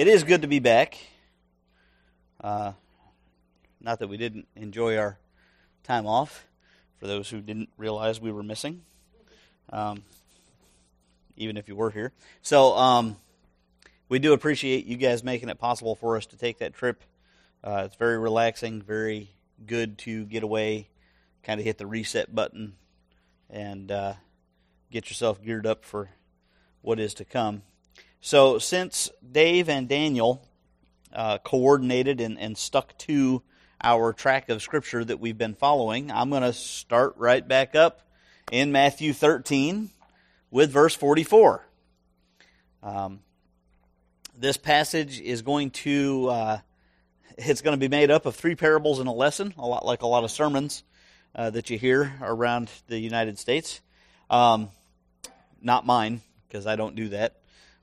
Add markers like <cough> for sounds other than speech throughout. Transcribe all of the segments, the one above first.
it is good to be back. Uh, not that we didn't enjoy our time off, for those who didn't realize we were missing, um, even if you were here. So um, we do appreciate you guys making it possible for us to take that trip. Uh, it's very relaxing, very good to get away, kind of hit the reset button, and uh, get yourself geared up for what is to come. So, since Dave and Daniel uh, coordinated and, and stuck to our track of scripture that we've been following, I'm going to start right back up in Matthew 13 with verse 44. Um, this passage is going to uh, it's going to be made up of three parables and a lesson, a lot like a lot of sermons uh, that you hear around the United States. Um, not mine because I don't do that.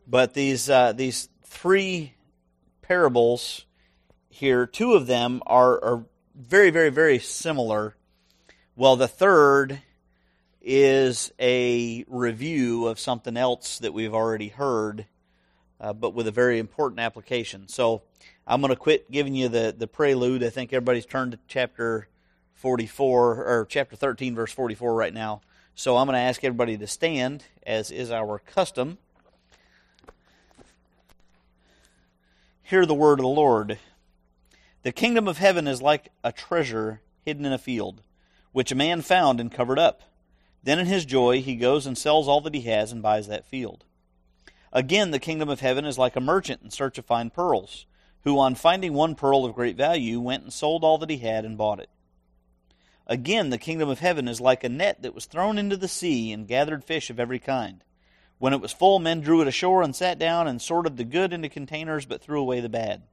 But these uh, these three parables here, two of them are, are very, very, very similar. Well, the third is a review of something else that we've already heard, uh, but with a very important application. So I'm going to quit giving you the, the prelude. I think everybody's turned to chapter 44 or chapter 13, verse 44 right now. So I'm going to ask everybody to stand, as is our custom. Hear the word of the Lord. The kingdom of heaven is like a treasure hidden in a field, which a man found and covered up. Then in his joy he goes and sells all that he has and buys that field. Again, the kingdom of heaven is like a merchant in search of fine pearls, who on finding one pearl of great value went and sold all that he had and bought it. Again, the kingdom of heaven is like a net that was thrown into the sea and gathered fish of every kind. When it was full, men drew it ashore and sat down and sorted the good into containers, but threw away the bad.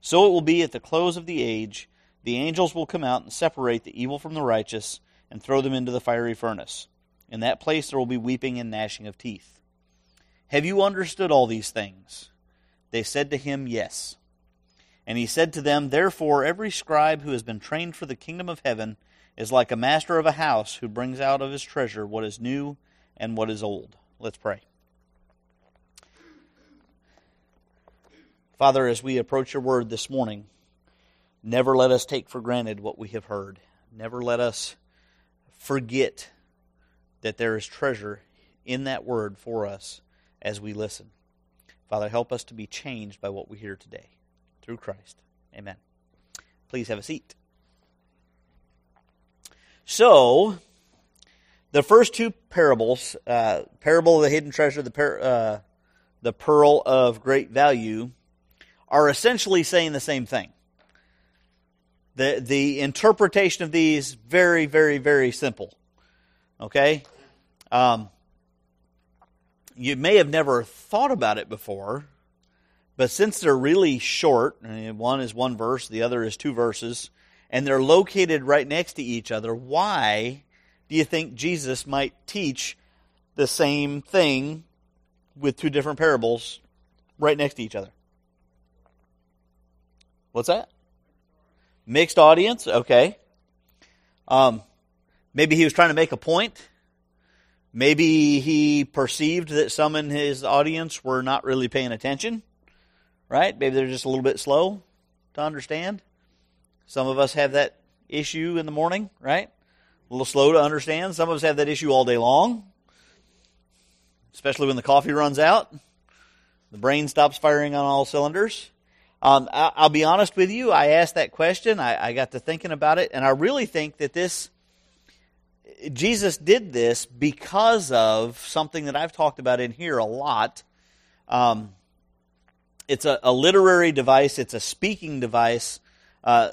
So it will be at the close of the age. The angels will come out and separate the evil from the righteous and throw them into the fiery furnace. In that place there will be weeping and gnashing of teeth. Have you understood all these things? They said to him, Yes. And he said to them, Therefore, every scribe who has been trained for the kingdom of heaven is like a master of a house who brings out of his treasure what is new and what is old. Let's pray. Father, as we approach your word this morning, never let us take for granted what we have heard. Never let us forget that there is treasure in that word for us as we listen. Father, help us to be changed by what we hear today. Through Christ. Amen. Please have a seat. So, the first two parables, uh, parable of the hidden treasure, the uh, the pearl of great value, are essentially saying the same thing. The the interpretation of these very very very simple. Okay, um, you may have never thought about it before, but since they're really short, one is one verse, the other is two verses, and they're located right next to each other, why do you think Jesus might teach the same thing with two different parables right next to each other? What's that? Mixed audience? Okay. Um, maybe he was trying to make a point. Maybe he perceived that some in his audience were not really paying attention, right? Maybe they're just a little bit slow to understand. Some of us have that issue in the morning, right? A little slow to understand. Some of us have that issue all day long, especially when the coffee runs out. The brain stops firing on all cylinders. Um, I, will be honest with you. I asked that question. I, I got to thinking about it, and I really think that this Jesus did this because of something that I've talked about in here a lot. Um, it's a, a, literary device. It's a speaking device. Uh,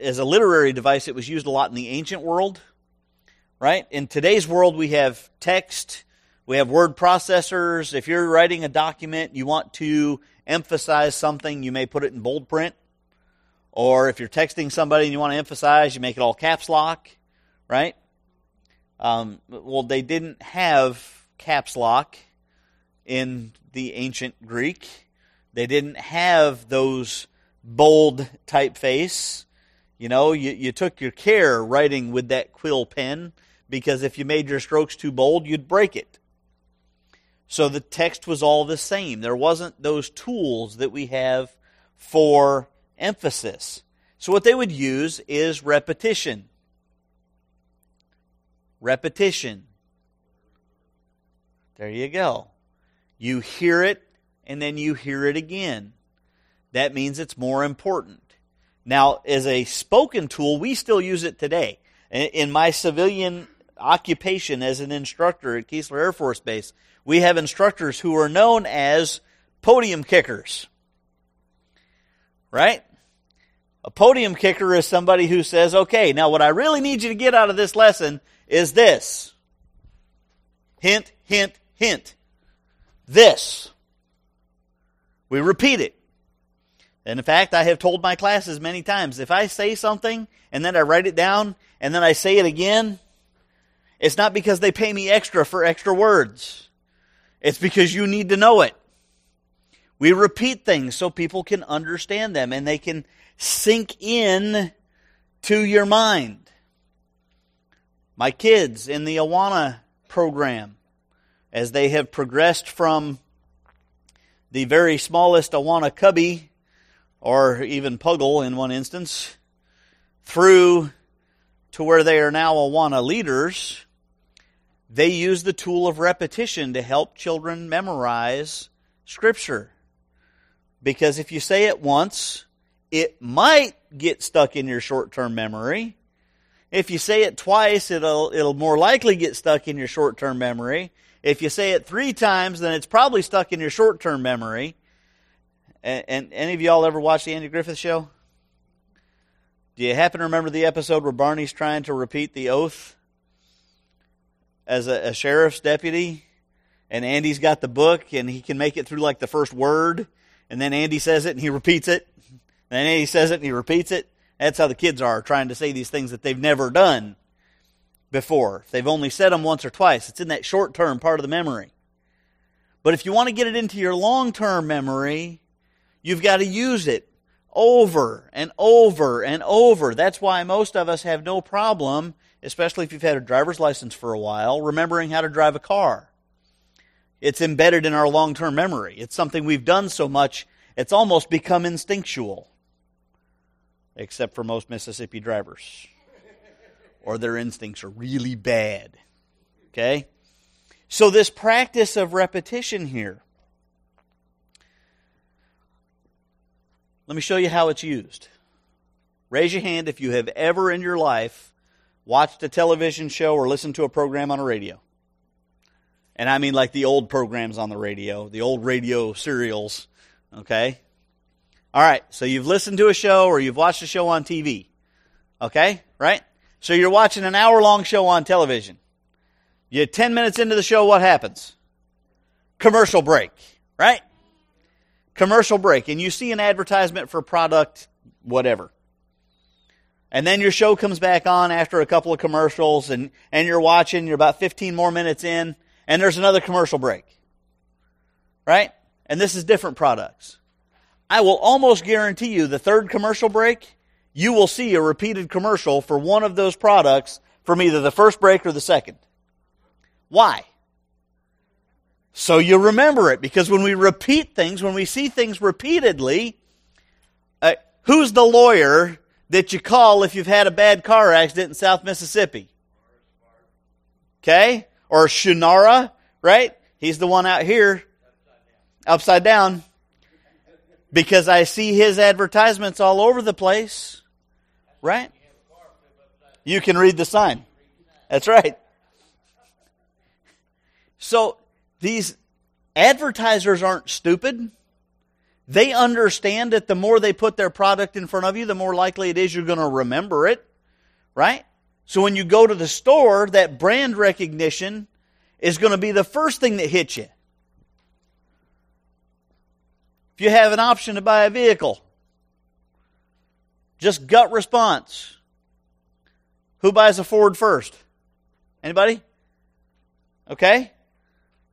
as a literary device, it was used a lot in the ancient world right? In today's world, we have text, we have word processors. If you're writing a document, you want to emphasize something, you may put it in bold print. Or if you're texting somebody and you want to emphasize, you make it all caps lock, right? Um, well, they didn't have caps lock in the ancient Greek. They didn't have those bold typeface. You know, you, you took your care writing with that quill pen because if you made your strokes too bold, you'd break it. So the text was all the same. There wasn't those tools that we have for emphasis. So what they would use is repetition. Repetition. There you go. You hear it and then you hear it again. That means it's more important. Now, as a spoken tool, we still use it today. In my civilian occupation as an instructor at Keesler Air Force Base, we have instructors who are known as podium kickers. Right? A podium kicker is somebody who says, okay, now what I really need you to get out of this lesson is this. Hint, hint, hint. This. We repeat it. And in fact, I have told my classes many times if I say something and then I write it down and then I say it again, it's not because they pay me extra for extra words. It's because you need to know it. We repeat things so people can understand them and they can sink in to your mind. My kids in the Awana program, as they have progressed from the very smallest Awana cubby, or even Puggle in one instance, through to where they are now Awana leaders, they use the tool of repetition to help children memorize Scripture. Because if you say it once, it might get stuck in your short-term memory. If you say it twice, it'll it'll more likely get stuck in your short-term memory. If you say it three times, then it's probably stuck in your short-term memory. And, and any of y'all ever watch the Andy Griffith Show? Do you happen to remember the episode where Barney's trying to repeat the oath as a, a sheriff's deputy? And Andy's got the book and he can make it through like the first word. And then Andy says it and he repeats it. And then he says it and he repeats it. That's how the kids are trying to say these things that they've never done before. They've only said them once or twice. It's in that short term part of the memory. But if you want to get it into your long term memory, you've got to use it over and over and over. That's why most of us have no problem, especially if you've had a driver's license for a while, remembering how to drive a car. It's embedded in our long term memory. It's something we've done so much, it's almost become instinctual except for most Mississippi drivers, or their instincts are really bad. Okay? So, this practice of repetition here, let me show you how it's used. Raise your hand if you have ever in your life watched a television show or listened to a program on a radio. And I mean like the old programs on the radio, the old radio serials, okay? All right, so you've listened to a show or you've watched a show on TV. Okay, right? So you're watching an hour long show on television. You get 10 minutes into the show, what happens? Commercial break, right? Commercial break. And you see an advertisement for product, whatever. And then your show comes back on after a couple of commercials and, and you're watching, you're about 15 more minutes in, and there's another commercial break. Right? And this is different products. I will almost guarantee you the third commercial break, you will see a repeated commercial for one of those products from either the first break or the second. Why? So you remember it because when we repeat things, when we see things repeatedly, uh, who's the lawyer that you call if you've had a bad car accident in South Mississippi? Okay? Or Shunara, right? He's the one out here upside down because I see his advertisements all over the place. Right? You can read the sign. That's right. So these advertisers aren't stupid. They understand that the more they put their product in front of you, the more likely it is you're going to remember it. Right? So when you go to the store, that brand recognition is going to be the first thing that hits you. If you have an option to buy a vehicle, just gut response. Who buys a Ford first? Anybody? Okay?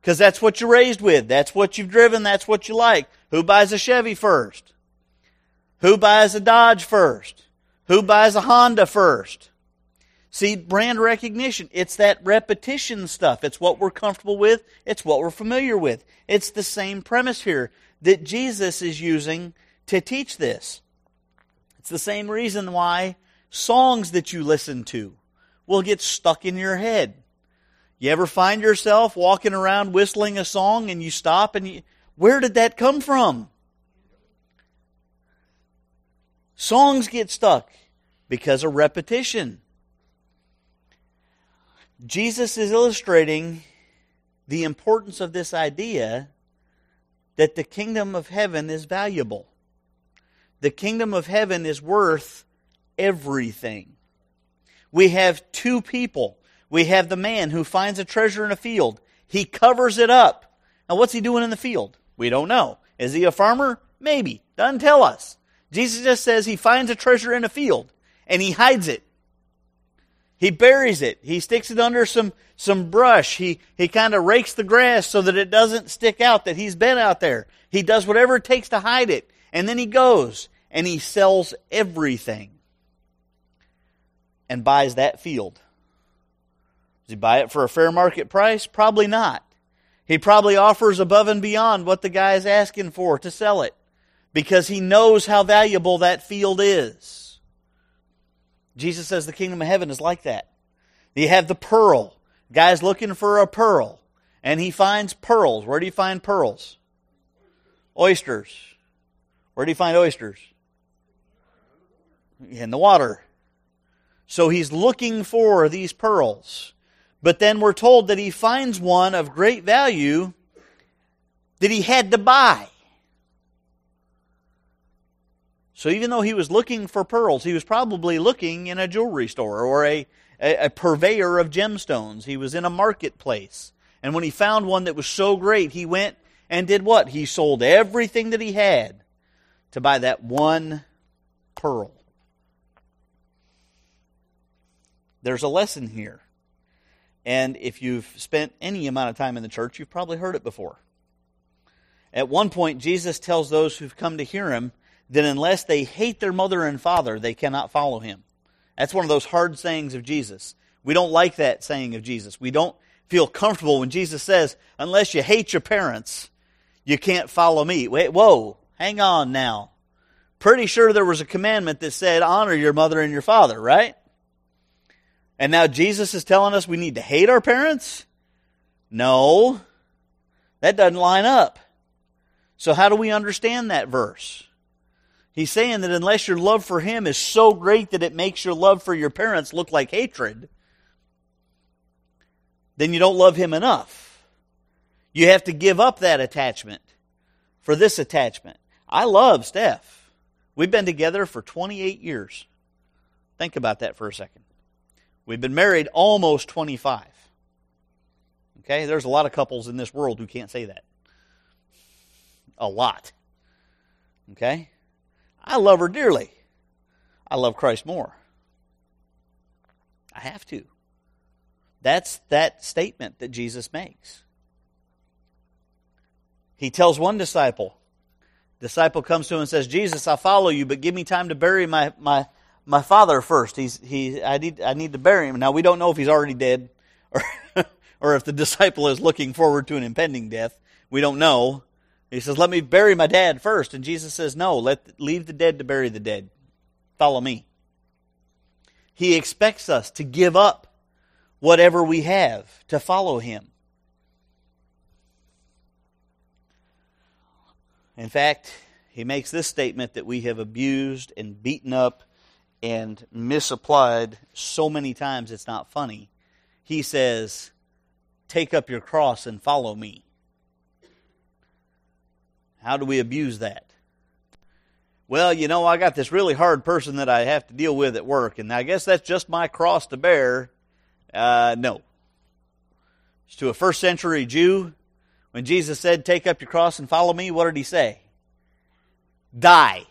Because that's what you're raised with. That's what you've driven. That's what you like. Who buys a Chevy first? Who buys a Dodge first? Who buys a Honda first? See, brand recognition, it's that repetition stuff. It's what we're comfortable with, it's what we're familiar with. It's the same premise here that Jesus is using to teach this. It's the same reason why songs that you listen to will get stuck in your head. You ever find yourself walking around whistling a song and you stop and you, where did that come from? Songs get stuck because of repetition. Jesus is illustrating the importance of this idea that the kingdom of heaven is valuable. The kingdom of heaven is worth everything. We have two people. We have the man who finds a treasure in a field. He covers it up. Now, what's he doing in the field? We don't know. Is he a farmer? Maybe. Doesn't tell us. Jesus just says he finds a treasure in a field and he hides it. He buries it. He sticks it under some, some brush. He, he kind of rakes the grass so that it doesn't stick out that he's been out there. He does whatever it takes to hide it. And then he goes and he sells everything and buys that field. Does he buy it for a fair market price? Probably not. He probably offers above and beyond what the guy is asking for to sell it because he knows how valuable that field is. Jesus says the kingdom of heaven is like that. You have the pearl. Guy's looking for a pearl, and he finds pearls. Where do you find pearls? Oysters. Where do you find oysters? In the water. So he's looking for these pearls. But then we're told that he finds one of great value that he had to buy. So even though he was looking for pearls, he was probably looking in a jewelry store or a, a, a, purveyor of gemstones. He was in a marketplace. And when he found one that was so great, he went and did what? He sold everything that he had to buy that one pearl. There's a lesson here. And if you've spent any amount of time in the church, you've probably heard it before. At one point, Jesus tells those who've come to hear him that unless they hate their mother and father, they cannot follow him. That's one of those hard sayings of Jesus. We don't like that saying of Jesus. We don't feel comfortable when Jesus says, unless you hate your parents, you can't follow me. Wait, whoa, hang on now. Pretty sure there was a commandment that said, honor your mother and your father, right? And now Jesus is telling us we need to hate our parents? No, that doesn't line up. So, how do we understand that verse? He's saying that unless your love for him is so great that it makes your love for your parents look like hatred, then you don't love him enough. You have to give up that attachment for this attachment. I love Steph. We've been together for 28 years. Think about that for a second. We've been married almost 25. Okay, there's a lot of couples in this world who can't say that. A lot. Okay? I love her dearly. I love Christ more. I have to. That's that statement that Jesus makes. He tells one disciple, disciple comes to him and says, Jesus, I follow you, but give me time to bury my, my, my father first. He's, he, I, need, I need to bury him. Now, we don't know if he's already dead <laughs> or, or if the disciple is looking forward to an impending death. We don't know. He says, Let me bury my dad first. And Jesus says, No, let leave the dead to bury the dead. Follow me. He expects us to give up whatever we have to follow him. In fact, he makes this statement that we have abused and beaten up and misapplied so many times it's not funny. He says, Take up your cross and follow me. How do we abuse that? Well, you know, I got this really hard person that I have to deal with at work, and I guess that's just my cross to bear. Uh, no. To a first century Jew, when Jesus said, Take up your cross and follow me, what did he say? Die.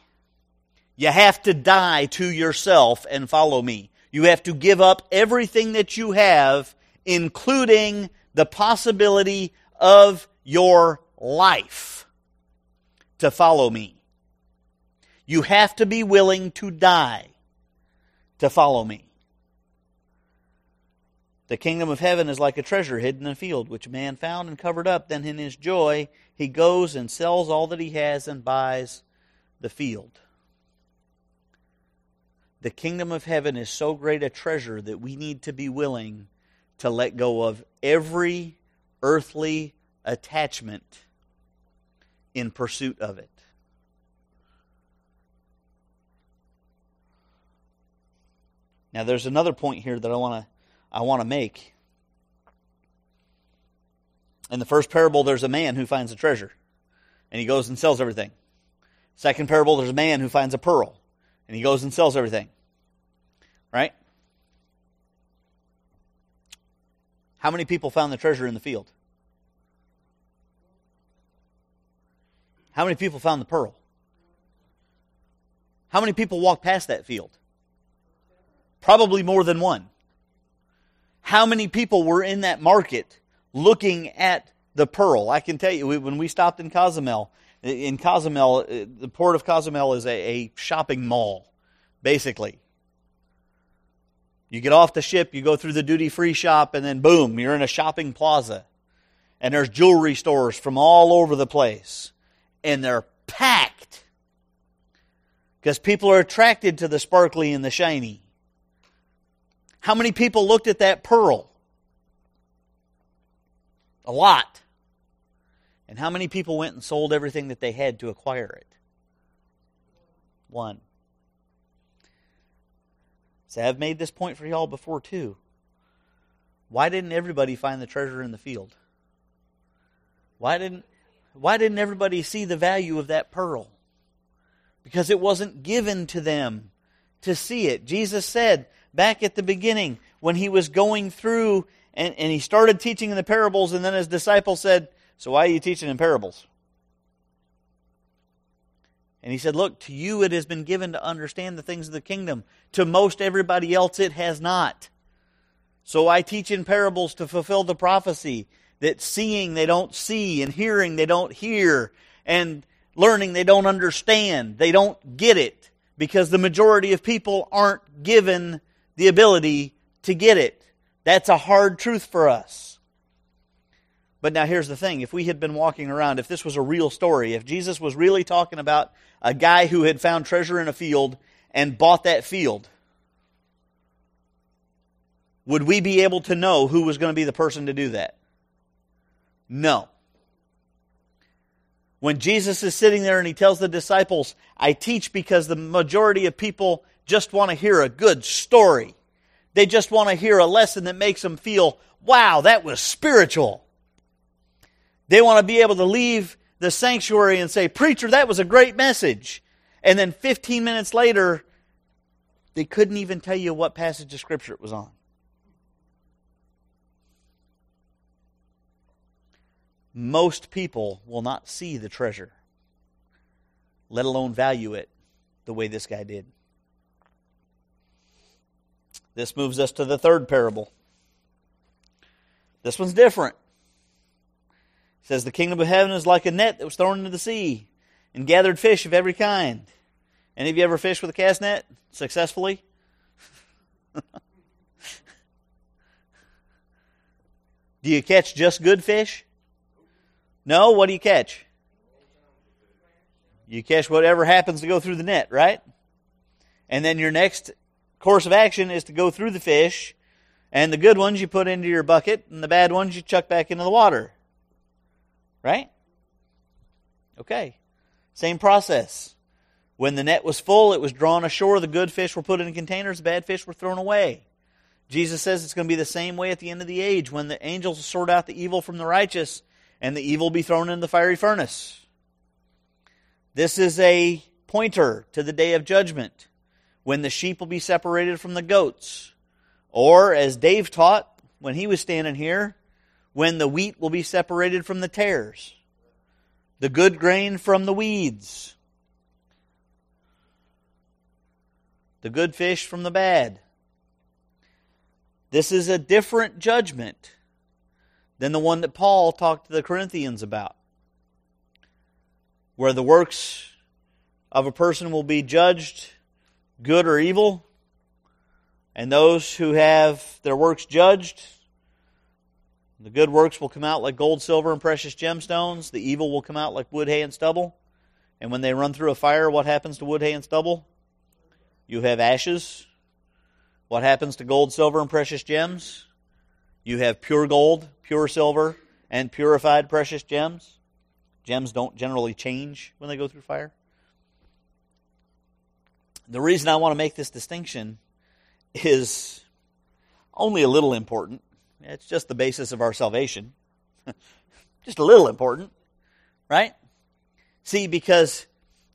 You have to die to yourself and follow me. You have to give up everything that you have, including the possibility of your life to follow me. You have to be willing to die to follow me. The kingdom of heaven is like a treasure hidden in a field, which a man found and covered up. Then in his joy, he goes and sells all that he has and buys the field. The kingdom of heaven is so great a treasure that we need to be willing to let go of every earthly attachment in pursuit of it. Now there's another point here that I want to I want to make. In the first parable there's a man who finds a treasure and he goes and sells everything. Second parable there's a man who finds a pearl and he goes and sells everything. Right? How many people found the treasure in the field? How many people found the pearl? How many people walked past that field? Probably more than one. How many people were in that market looking at the pearl? I can tell you, when we stopped in Cozumel, in Cozumel, uh, the port of Cozumel is a, a shopping mall, basically. You get off the ship, you go through the duty free shop, and then boom, you're in a shopping plaza. And there's jewelry stores from all over the place. And they're packed. Because people are attracted to the sparkly and the shiny. How many people looked at that pearl? A lot. And how many people went and sold everything that they had to acquire it? One. See, I've made this point for y'all before too. Why didn't everybody find the treasure in the field? Why didn't why didn't everybody see the value of that pearl? Because it wasn't given to them to see it. Jesus said, back at the beginning when he was going through and, and he started teaching in the parables, and then his disciples said, So why are you teaching in parables? And he said, Look, to you it has been given to understand the things of the kingdom. To most everybody else it has not. So I teach in parables to fulfill the prophecy that seeing they don't see, and hearing they don't hear, and learning they don't understand. They don't get it because the majority of people aren't given the ability to get it. That's a hard truth for us. But now here's the thing if we had been walking around, if this was a real story, if Jesus was really talking about a guy who had found treasure in a field and bought that field, would we be able to know who was going to be the person to do that? No. When Jesus is sitting there and he tells the disciples, I teach because the majority of people just want to hear a good story. They just want to hear a lesson that makes them feel, wow, that was spiritual. They want to be able to leave the sanctuary and say, Preacher, that was a great message. And then 15 minutes later, they couldn't even tell you what passage of Scripture it was on. Most people will not see the treasure, let alone value it the way this guy did. This moves us to the third parable. This one's different. Says, The kingdom of heaven is like a net that was thrown into the sea and gathered fish of every kind. Any of you ever fished with a cast net successfully? <laughs> do you catch just good fish? No? What do you catch? You catch whatever happens to go through the net, right? And then your next course of action is to go through the fish, and the good ones you put into your bucket, and the bad ones you chuck back into the water. Right? Okay. Same process. When the net was full, it was drawn ashore. The good fish were put in containers, the bad fish were thrown away. Jesus says it's going to be the same way at the end of the age when the angels sort out the evil from the righteous and the evil be thrown in the fiery furnace. This is a pointer to the day of judgment when the sheep will be separated from the goats. Or, as Dave taught when he was standing here, when the wheat will be separated from the tares, the good grain from the weeds, the good fish from the bad. This is a different judgment than the one that Paul talked to the Corinthians about, where the works of a person will be judged good or evil, and those who have their works judged The good works will come out like gold, silver, and precious gemstones. The evil will come out like wood, hay, and stubble. And when they run through a fire, what happens to wood, hay, and stubble? You have ashes. What happens to gold, silver, and precious gems? You have pure gold, pure silver, and purified precious gems. Gems don't generally change when they go through fire. The reason I want to make this distinction is only a little important. It's just the basis of our salvation. <laughs> just a little important, right? See, because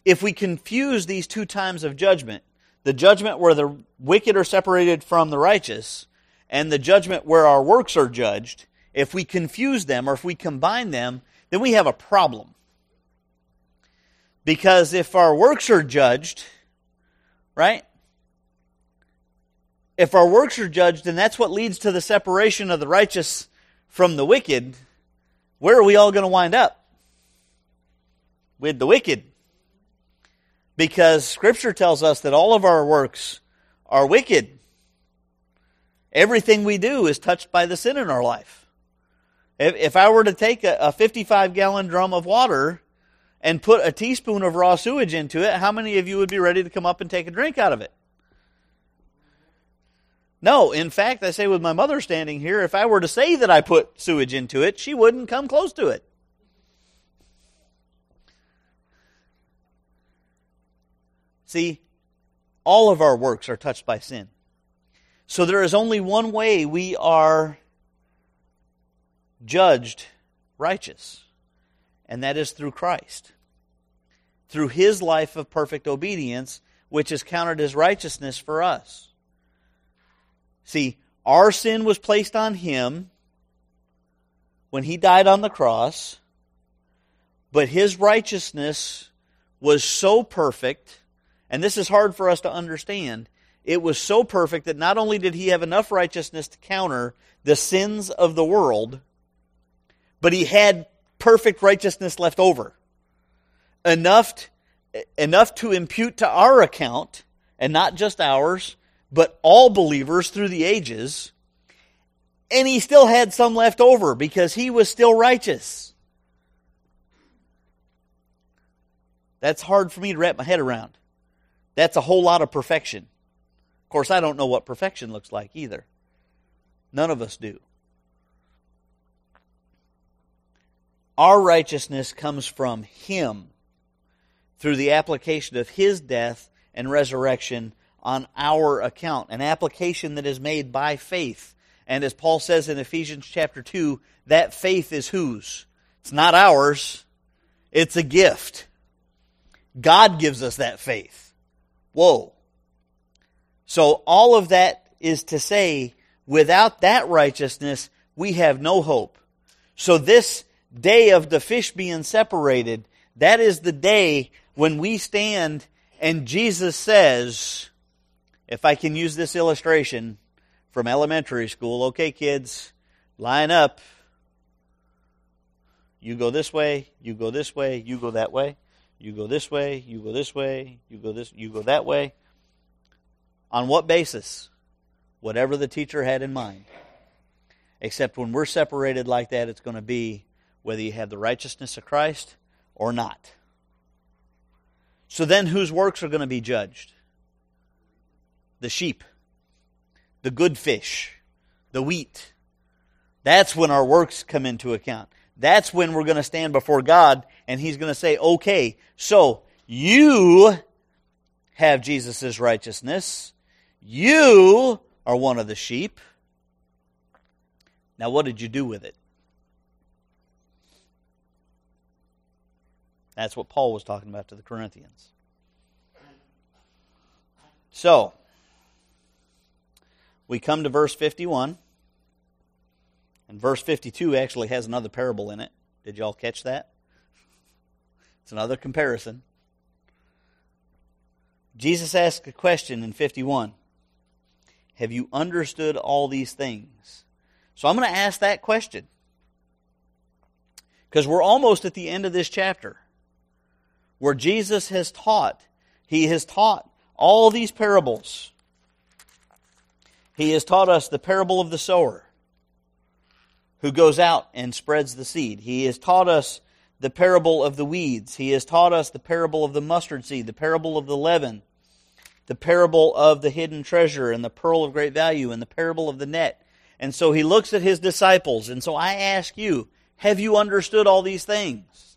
if we confuse these two times of judgment, the judgment where the wicked are separated from the righteous, and the judgment where our works are judged, if we confuse them or if we combine them, then we have a problem. Because if our works are judged, right? If our works are judged, and that's what leads to the separation of the righteous from the wicked, where are we all going to wind up? With the wicked. Because Scripture tells us that all of our works are wicked. Everything we do is touched by the sin in our life. If, if I were to take a, a 55 gallon drum of water and put a teaspoon of raw sewage into it, how many of you would be ready to come up and take a drink out of it? No, in fact, I say with my mother standing here, if I were to say that I put sewage into it, she wouldn't come close to it. See, all of our works are touched by sin. So there is only one way we are judged righteous, and that is through Christ. Through his life of perfect obedience, which is counted as righteousness for us. See, our sin was placed on him when he died on the cross, but his righteousness was so perfect and this is hard for us to understand. It was so perfect that not only did he have enough righteousness to counter the sins of the world, but he had perfect righteousness left over. Enough, enough to impute to our account, and not just ours, but all believers through the ages. And he still had some left over because he was still righteous. That's hard for me to wrap my head around. That's a whole lot of perfection. Of course, I don't know what perfection looks like either. None of us do. Our righteousness comes from Him through the application of His death and resurrection on our account, an application that is made by faith. And as Paul says in Ephesians chapter 2, that faith is whose? It's not ours, it's a gift. God gives us that faith. Whoa. So all of that is to say, without that righteousness, we have no hope. So this day of the fish being separated, that is the day when we stand and Jesus says, if I can use this illustration from elementary school, okay, kids, line up. You go this way, you go this way, you go that way. You go this way, you go this way, you go this, you go that way. On what basis? Whatever the teacher had in mind. Except when we're separated like that, it's going to be whether you have the righteousness of Christ or not. So then, whose works are going to be judged? The sheep, the good fish, the wheat. That's when our works come into account. That's when we're going to stand before God and He's going to say, okay, so you have Jesus' righteousness. You are one of the sheep. Now, what did you do with it? That's what Paul was talking about to the Corinthians. So, we come to verse 51. And verse 52 actually has another parable in it. Did y'all catch that? It's another comparison. Jesus asked a question in 51 Have you understood all these things? So I'm going to ask that question. Because we're almost at the end of this chapter where Jesus has taught. He has taught all these parables. He has taught us the parable of the sower. who goes out and spreads the seed. He has taught us the parable of the weeds. He has taught us the parable of the mustard seed, the parable of the leaven, the parable of the hidden treasure and the pearl of great value, and the parable of the net. And so he looks at his disciples. And so I ask you, have you understood all these things?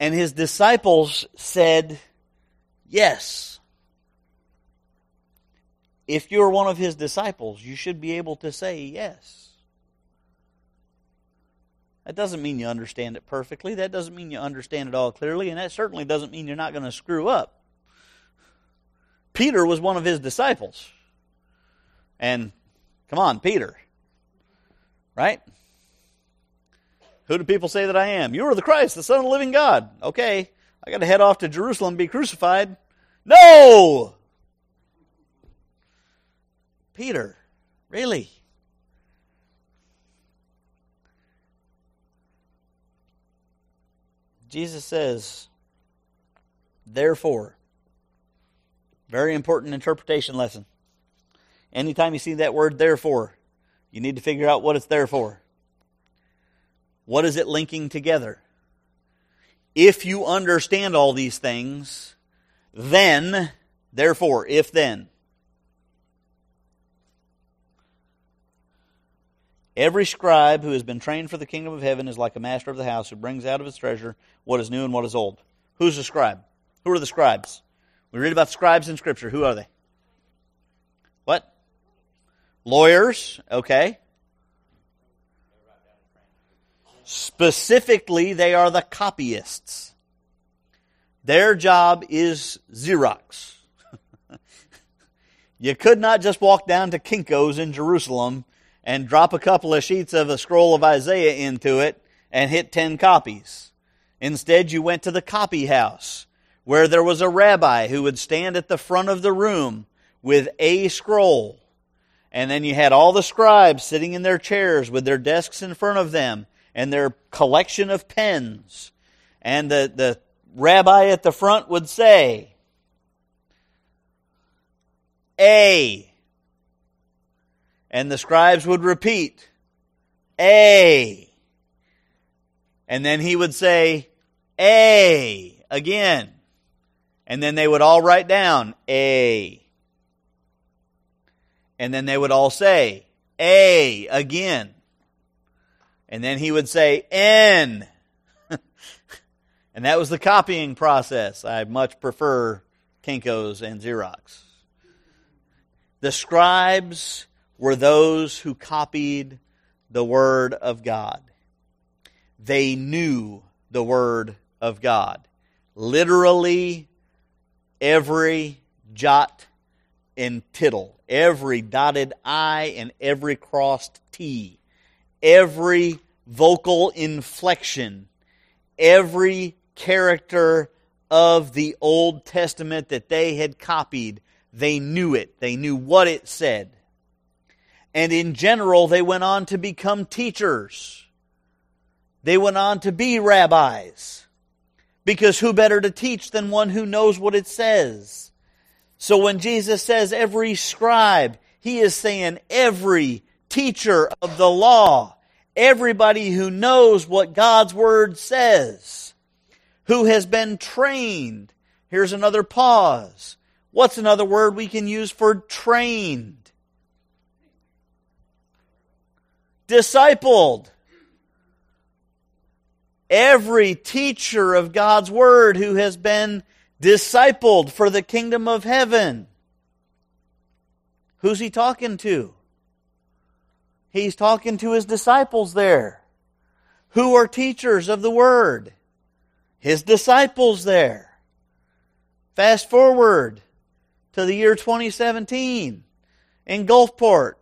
And his disciples said, Yes. If you're one of his disciples, you should be able to say yes. That doesn't mean you understand it perfectly. That doesn't mean you understand it all clearly. And that certainly doesn't mean you're not going to screw up. Peter was one of his disciples. And come on, Peter. Right? Who do people say that I am? You are the Christ, the Son of the living God. Okay, I got to head off to Jerusalem and be crucified. No! Peter, really? Jesus says, therefore, very important interpretation lesson. Anytime you see that word therefore, you need to figure out what it's there for. What is it linking together? If you understand all these things, then, therefore, if then, Every scribe who has been trained for the kingdom of heaven is like a master of the house who brings out of his treasure what is new and what is old. Who's a scribe? Who are the scribes? We read about scribes in Scripture. Who are they? What? Lawyers, okay. Specifically, they are the copyists. Their job is Xerox. <laughs> you could not just walk down to Kinko's in Jerusalem and drop a couple of sheets of a scroll of Isaiah into it and hit 10 copies. Instead, you went to the copy house where there was a rabbi who would stand at the front of the room with a scroll. And then you had all the scribes sitting in their chairs with their desks in front of them and their collection of pens. And the, the rabbi at the front would say, A and the scribes would repeat, A. And then he would say, A again. And then they would all write down A. And then they would all say, A again. And then he would say, N. <laughs> and that was the copying process. I much prefer Kinko's and Xerox. The scribes were those who copied the Word of God. They knew the Word of God. Literally, every jot and tittle, every dotted I and every crossed T, every vocal inflection, every character of the Old Testament that they had copied, they knew it. They knew what it said. And in general, they went on to become teachers. They went on to be rabbis. Because who better to teach than one who knows what it says? So when Jesus says every scribe, he is saying every teacher of the law, everybody who knows what God's word says, who has been trained. Here's another pause. What's another word we can use for trained? Discipled. Every teacher of God's Word who has been discipled for the kingdom of heaven. Who's he talking to? He's talking to his disciples there. Who are teachers of the Word? His disciples there. Fast forward to the year 2017 in Gulfport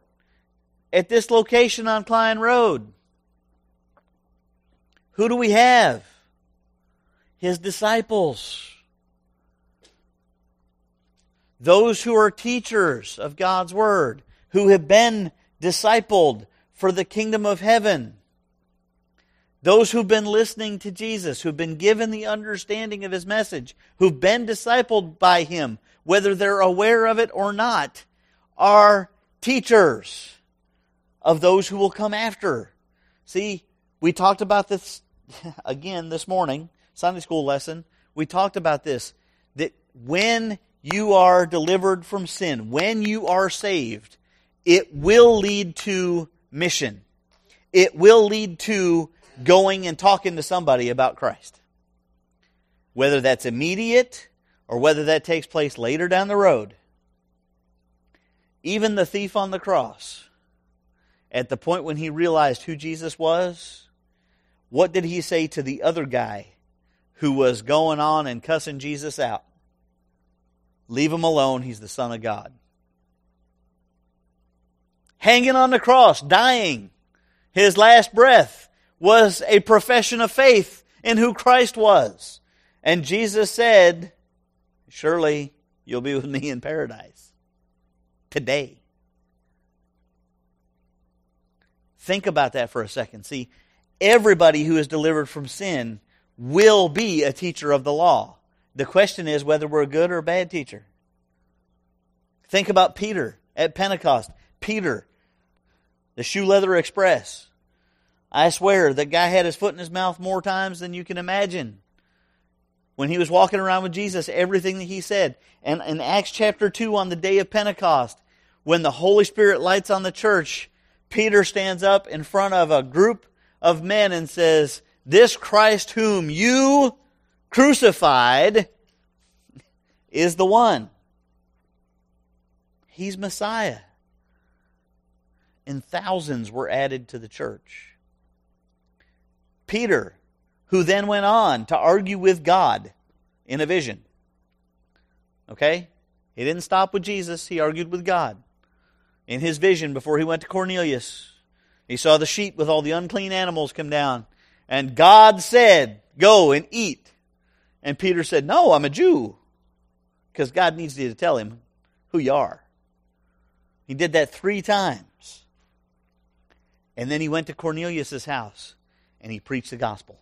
at this location on Klein Road. Who do we have? His disciples. Those who are teachers of God's Word, who have been discipled for the kingdom of heaven. Those who've been listening to Jesus, who've been given the understanding of His message, who've been discipled by Him, whether they're aware of it or not, are teachers of those who will come after. See, we talked about this <laughs> again this morning, Sunday school lesson. We talked about this that when you are delivered from sin, when you are saved, it will lead to mission. It will lead to going and talking to somebody about Christ. Whether that's immediate or whether that takes place later down the road. Even the thief on the cross, at the point when he realized who Jesus was, what did he say to the other guy who was going on and cussing Jesus out? Leave him alone, he's the Son of God. Hanging on the cross, dying, his last breath was a profession of faith in who Christ was. And Jesus said, Surely you'll be with me in paradise today. Think about that for a second. See, everybody who is delivered from sin will be a teacher of the law. The question is whether we're a good or a bad teacher. Think about Peter at Pentecost. Peter, the shoe leather express. I swear, the guy had his foot in his mouth more times than you can imagine. When he was walking around with Jesus, everything that he said. And in Acts chapter 2, on the day of Pentecost, when the Holy Spirit lights on the church, Peter stands up in front of a group of men and says, This Christ whom you crucified is the one. He's Messiah. And thousands were added to the church. Peter, who then went on to argue with God in a vision. Okay? He didn't stop with Jesus, he argued with God. In his vision, before he went to Cornelius, he saw the sheep with all the unclean animals come down. And God said, Go and eat. And Peter said, No, I'm a Jew. Because God needs you to tell him who you are. He did that three times. And then he went to Cornelius' house and he preached the gospel.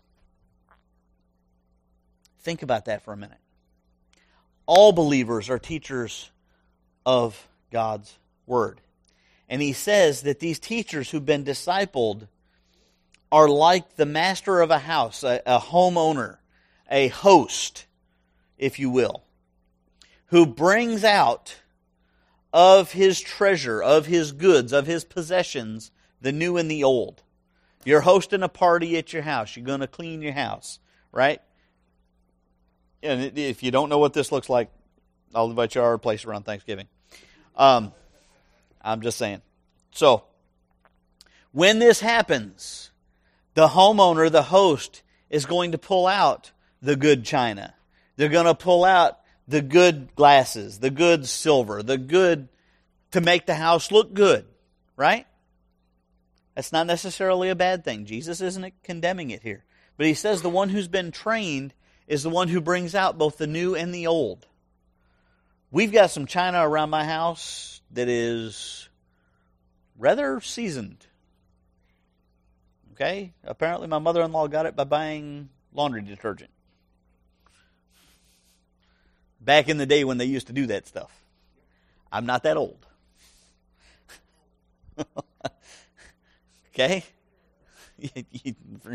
Think about that for a minute. All believers are teachers of God's word. And he says that these teachers who've been discipled are like the master of a house, a, a homeowner, a host, if you will, who brings out of his treasure, of his goods, of his possessions, the new and the old. You're hosting a party at your house. You're going to clean your house, right? And if you don't know what this looks like, I'll invite you to our place around Thanksgiving. Um, I'm just saying. So, when this happens, the homeowner, the host, is going to pull out the good china. They're going to pull out the good glasses, the good silver, the good to make the house look good, right? That's not necessarily a bad thing. Jesus isn't condemning it here. But he says the one who's been trained is the one who brings out both the new and the old. We've got some china around my house that is rather seasoned. Okay? Apparently, my mother in law got it by buying laundry detergent. Back in the day when they used to do that stuff. I'm not that old. <laughs> okay? <laughs>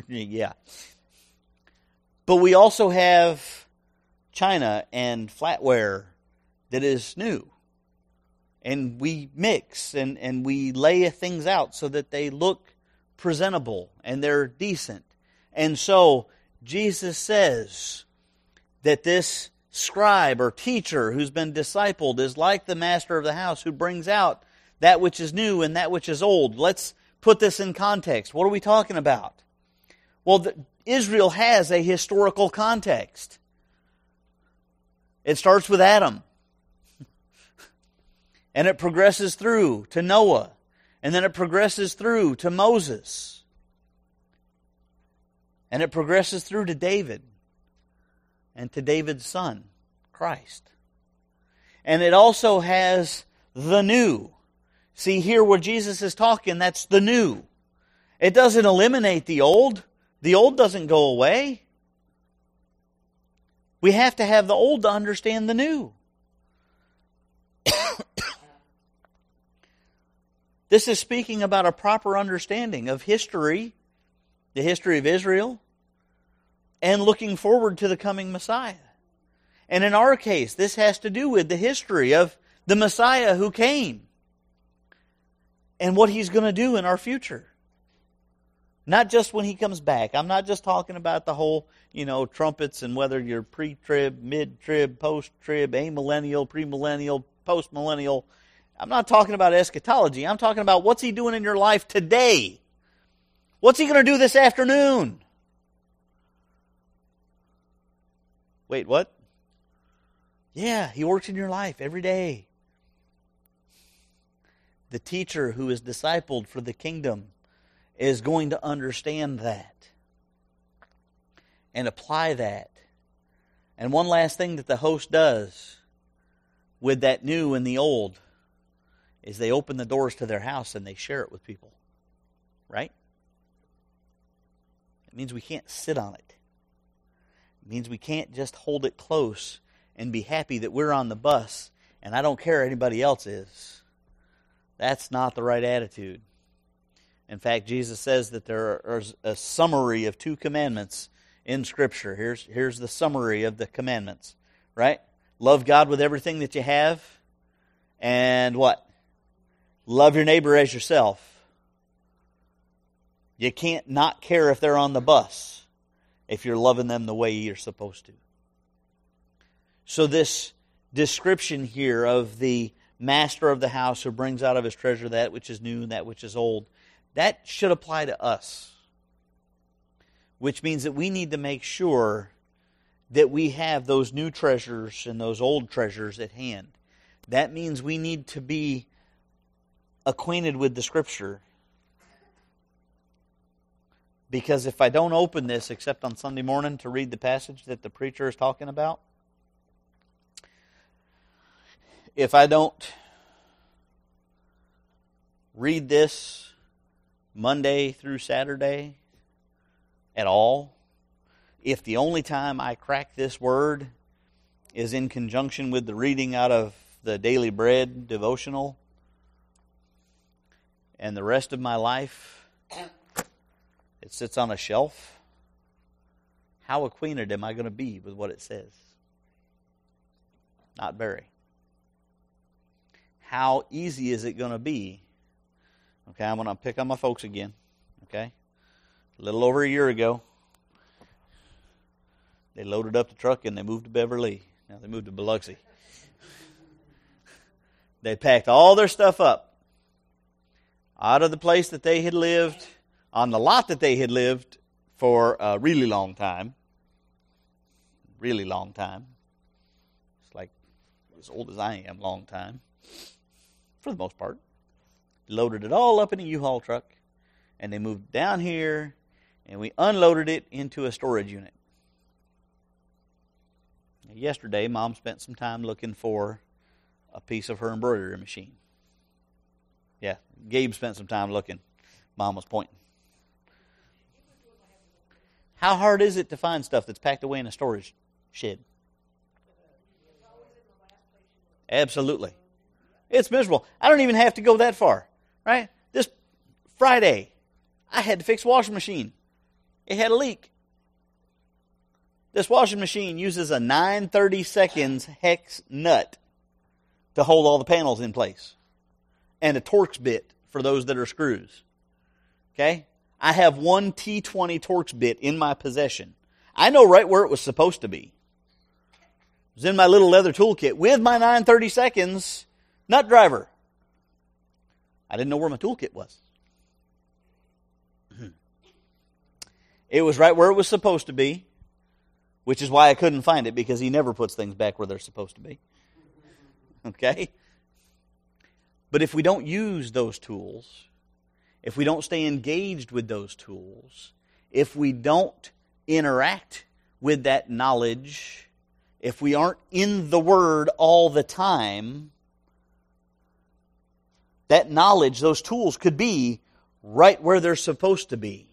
yeah. But we also have china and flatware that is new. And we mix and, and we lay things out so that they look presentable and they're decent. And so Jesus says that this scribe or teacher who's been discipled is like the master of the house who brings out that which is new and that which is old. Let's put this in context. What are we talking about? Well, the, Israel has a historical context. It starts with Adam. And it progresses through to Noah. And then it progresses through to Moses. And it progresses through to David and to David's son, Christ. And it also has the new. See, here where Jesus is talking, that's the new. It doesn't eliminate the old. The old doesn't go away. We have to have the old to understand the new. This is speaking about a proper understanding of history, the history of Israel, and looking forward to the coming Messiah. And in our case, this has to do with the history of the Messiah who came and what he's going to do in our future. Not just when he comes back. I'm not just talking about the whole, you know, trumpets and whether you're pre trib, mid trib, post trib, amillennial, premillennial, post millennial. I'm not talking about eschatology. I'm talking about what's he doing in your life today. What's he going to do this afternoon? Wait, what? Yeah, he works in your life every day. The teacher who is discipled for the kingdom is going to understand that and apply that. And one last thing that the host does with that new and the old is they open the doors to their house and they share it with people. Right? It means we can't sit on it. It means we can't just hold it close and be happy that we're on the bus and I don't care anybody else is. That's not the right attitude. In fact, Jesus says that there is a summary of two commandments in Scripture. Here's, here's the summary of the commandments, right? Love God with everything that you have, and what? Love your neighbor as yourself. You can't not care if they're on the bus if you're loving them the way you're supposed to. So, this description here of the master of the house who brings out of his treasure that which is new and that which is old that should apply to us. Which means that we need to make sure that we have those new treasures and those old treasures at hand. That means we need to be acquainted with the Scripture. Because if I don't open this except on Sunday morning to read the passage that the preacher is talking about, if I don't read this Monday through Saturday at all, if the only time I crack this word is in conjunction with the reading out of the Daily Bread devotional, and the rest of my life it sits on a shelf, how acquainted am I going to be with what it says? Not very. How easy is it going to be Okay, I'm going to pick on my folks again. Okay? A little over a year ago, they loaded up the truck and they moved to Beverly. Now they moved to Biloxi. <laughs> they packed all their stuff up out of the place that they had lived, on the lot that they had lived for a really long time. Really long time. It's like as old as I am, long time. For the most part loaded it all up in a U-Haul truck, and they moved down here, and we unloaded it into a storage unit. Yesterday, Mom spent some time looking for a piece of her embroidery machine. Yeah, Gabe spent some time looking. Mom was pointing. How hard is it to find stuff that's packed away in a storage shed? Absolutely. It's miserable. I don't even have to go that far right? This Friday, I had to fix washing machine. It had a leak. This washing machine uses a 930 seconds hex nut to hold all the panels in place and a Torx bit for those that are screws. Okay? I have one T20 Torx bit in my possession. I know right where it was supposed to be. It was in my little leather toolkit with my 930 seconds nut driver. I didn't know where my toolkit was. it was right where it was supposed to be, which is why I couldn't find it because he never puts things back where they're supposed to be. <laughs> Okay? But if we don't use those tools, if we don't stay engaged with those tools, if we don't interact with that knowledge, if we aren't in the Word all the time, that knowledge, those tools could be right where they're supposed to be.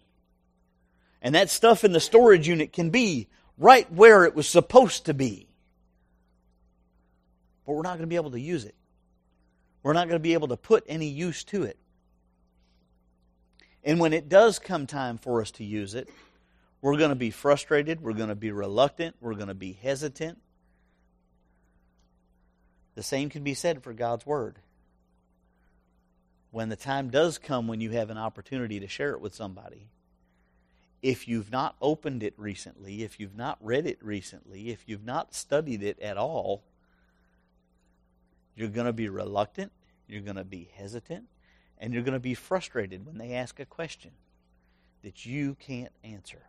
And that stuff in the storage unit can be right where it was supposed to be. But we're not going to be able to use it. We're not going to be able to put any use to it And when it does come time for us to use it, we're going to be frustrated, we're going to be reluctant, we're going to be hesitant. The same can be said for God's Word. When the time does come when you have an opportunity to share it with somebody, if you've not opened it recently, if you've not read it recently, if you've not studied it at all, you're going to be reluctant, you're going to be hesitant, and you're going to be frustrated when they ask a question that you can't answer.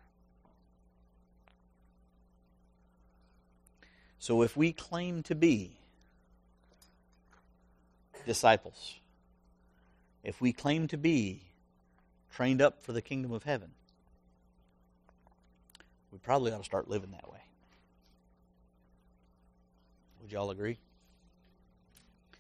So if we claim to be disciples, if we claim to be trained up for the kingdom of heaven, we probably ought to start living that way. Would y'all agree?